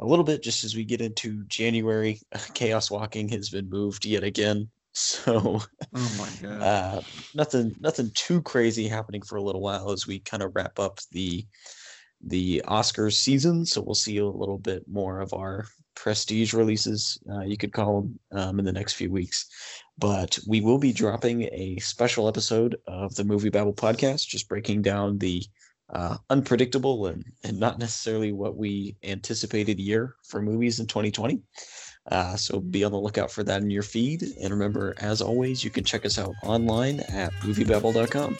Speaker 1: a little bit just as we get into January. Chaos Walking has been moved yet again, so
Speaker 2: oh my god,
Speaker 1: uh, nothing nothing too crazy happening for a little while as we kind of wrap up the the Oscars season. So we'll see a little bit more of our prestige releases, uh, you could call them, um, in the next few weeks. But we will be dropping a special episode of the MovieBabble podcast, just breaking down the uh, unpredictable and, and not necessarily what we anticipated year for movies in 2020. Uh, so be on the lookout for that in your feed. And remember, as always, you can check us out online at moviebabble.com.